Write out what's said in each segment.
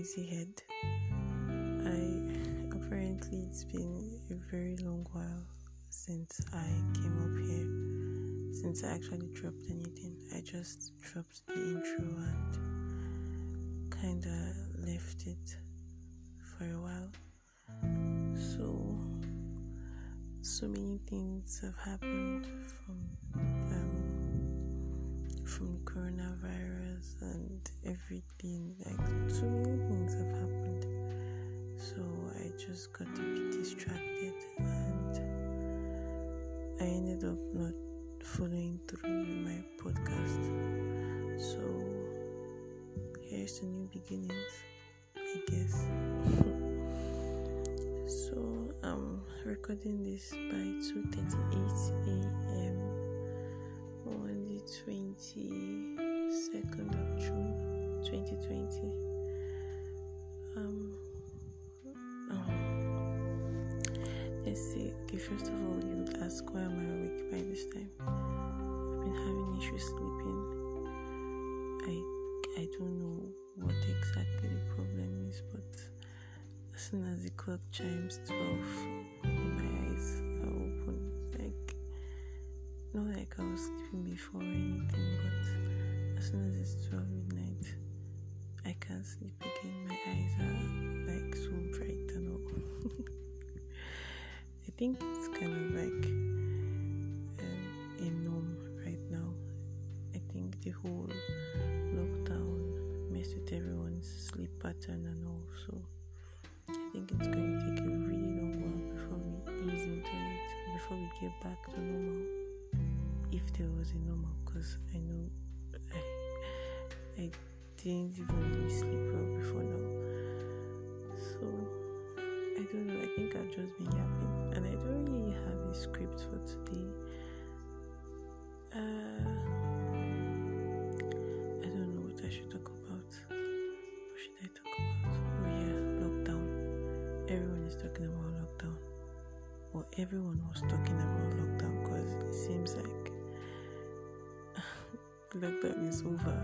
noisy head. I apparently it's been a very long while since I came up here, since I actually dropped anything. I just dropped the intro and kinda left it for a while. So, so many things have happened from from coronavirus and everything. Like so many things have happened. So I just got a bit distracted and I ended up not following through with my podcast. So here's the new beginnings, I guess. so I'm recording this by 2:38 let's see. Okay, first of all, you would ask why am I awake by this time? I've been having issues sleeping. I I don't know what exactly the problem is, but as soon as the clock chimes 12, my eyes are open. Like, not like I was sleeping before or anything, but as soon as it's 12 midnight, I can't sleep again. My eyes are like so bright and all. I think it's kind of like um, a norm right now. I think the whole lockdown messed with everyone's sleep pattern and all. So I think it's going to take a really long while before we ease into it, before we get back to normal. If there was a normal, because I know I, I didn't even really sleep don't know. I think I've just been yapping, and I don't really have a script for today. Uh, I don't know what I should talk about. What should I talk about? Oh yeah, lockdown. Everyone is talking about lockdown. Or everyone was talking about lockdown because it seems like lockdown is over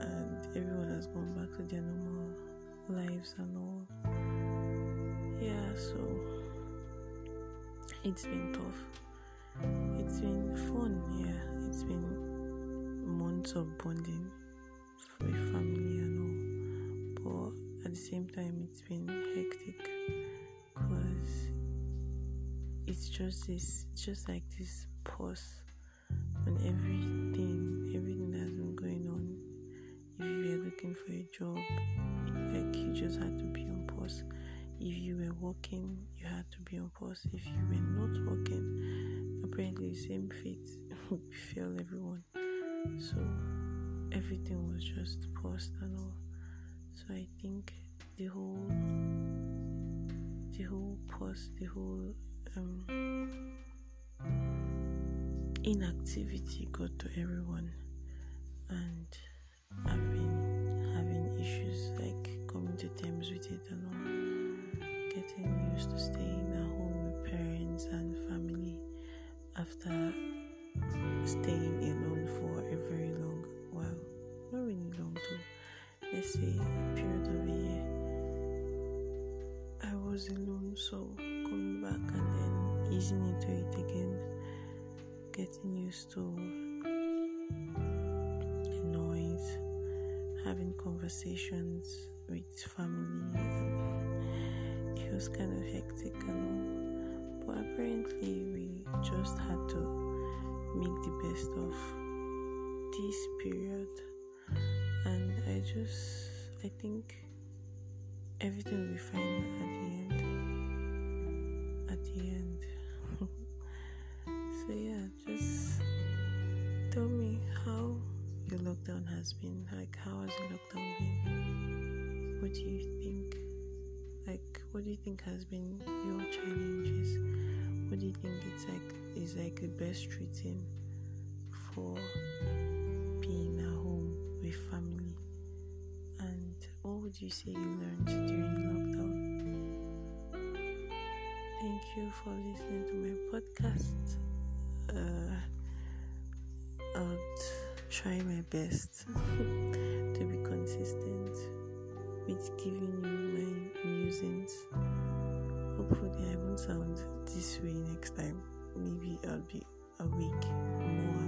and everyone has gone back to their normal lives and all. Yeah, so it's been tough. It's been fun, yeah. It's been months of bonding for my family and all. But at the same time, it's been hectic because it's just this, just like this pause on everything, everything that's been going on. If you were looking for a job, like you just had to. If you were working, you had to be on pause. If you were not working, apparently the same fate would befell everyone. So everything was just paused and all. So I think the whole, the whole pause, the whole um, inactivity got to everyone, and I've been having issues like coming to terms with it and all, period of year. I was alone, so coming back and then easing into it again, getting used to the noise, having conversations with family. It was kind of hectic and all, but apparently we just had to make the best of this period, and I just I think everything will be fine at the end. At the end. so yeah, just tell me how your lockdown has been. Like how has your lockdown been? What do you think? Like what do you think has been your challenges? What do you think it's like is like the best routine for being with family? And what would you say you learned during lockdown? Thank you for listening to my podcast. Uh, I'll try my best to be consistent with giving you my musings. Hopefully, I won't sound this way next time. Maybe I'll be awake more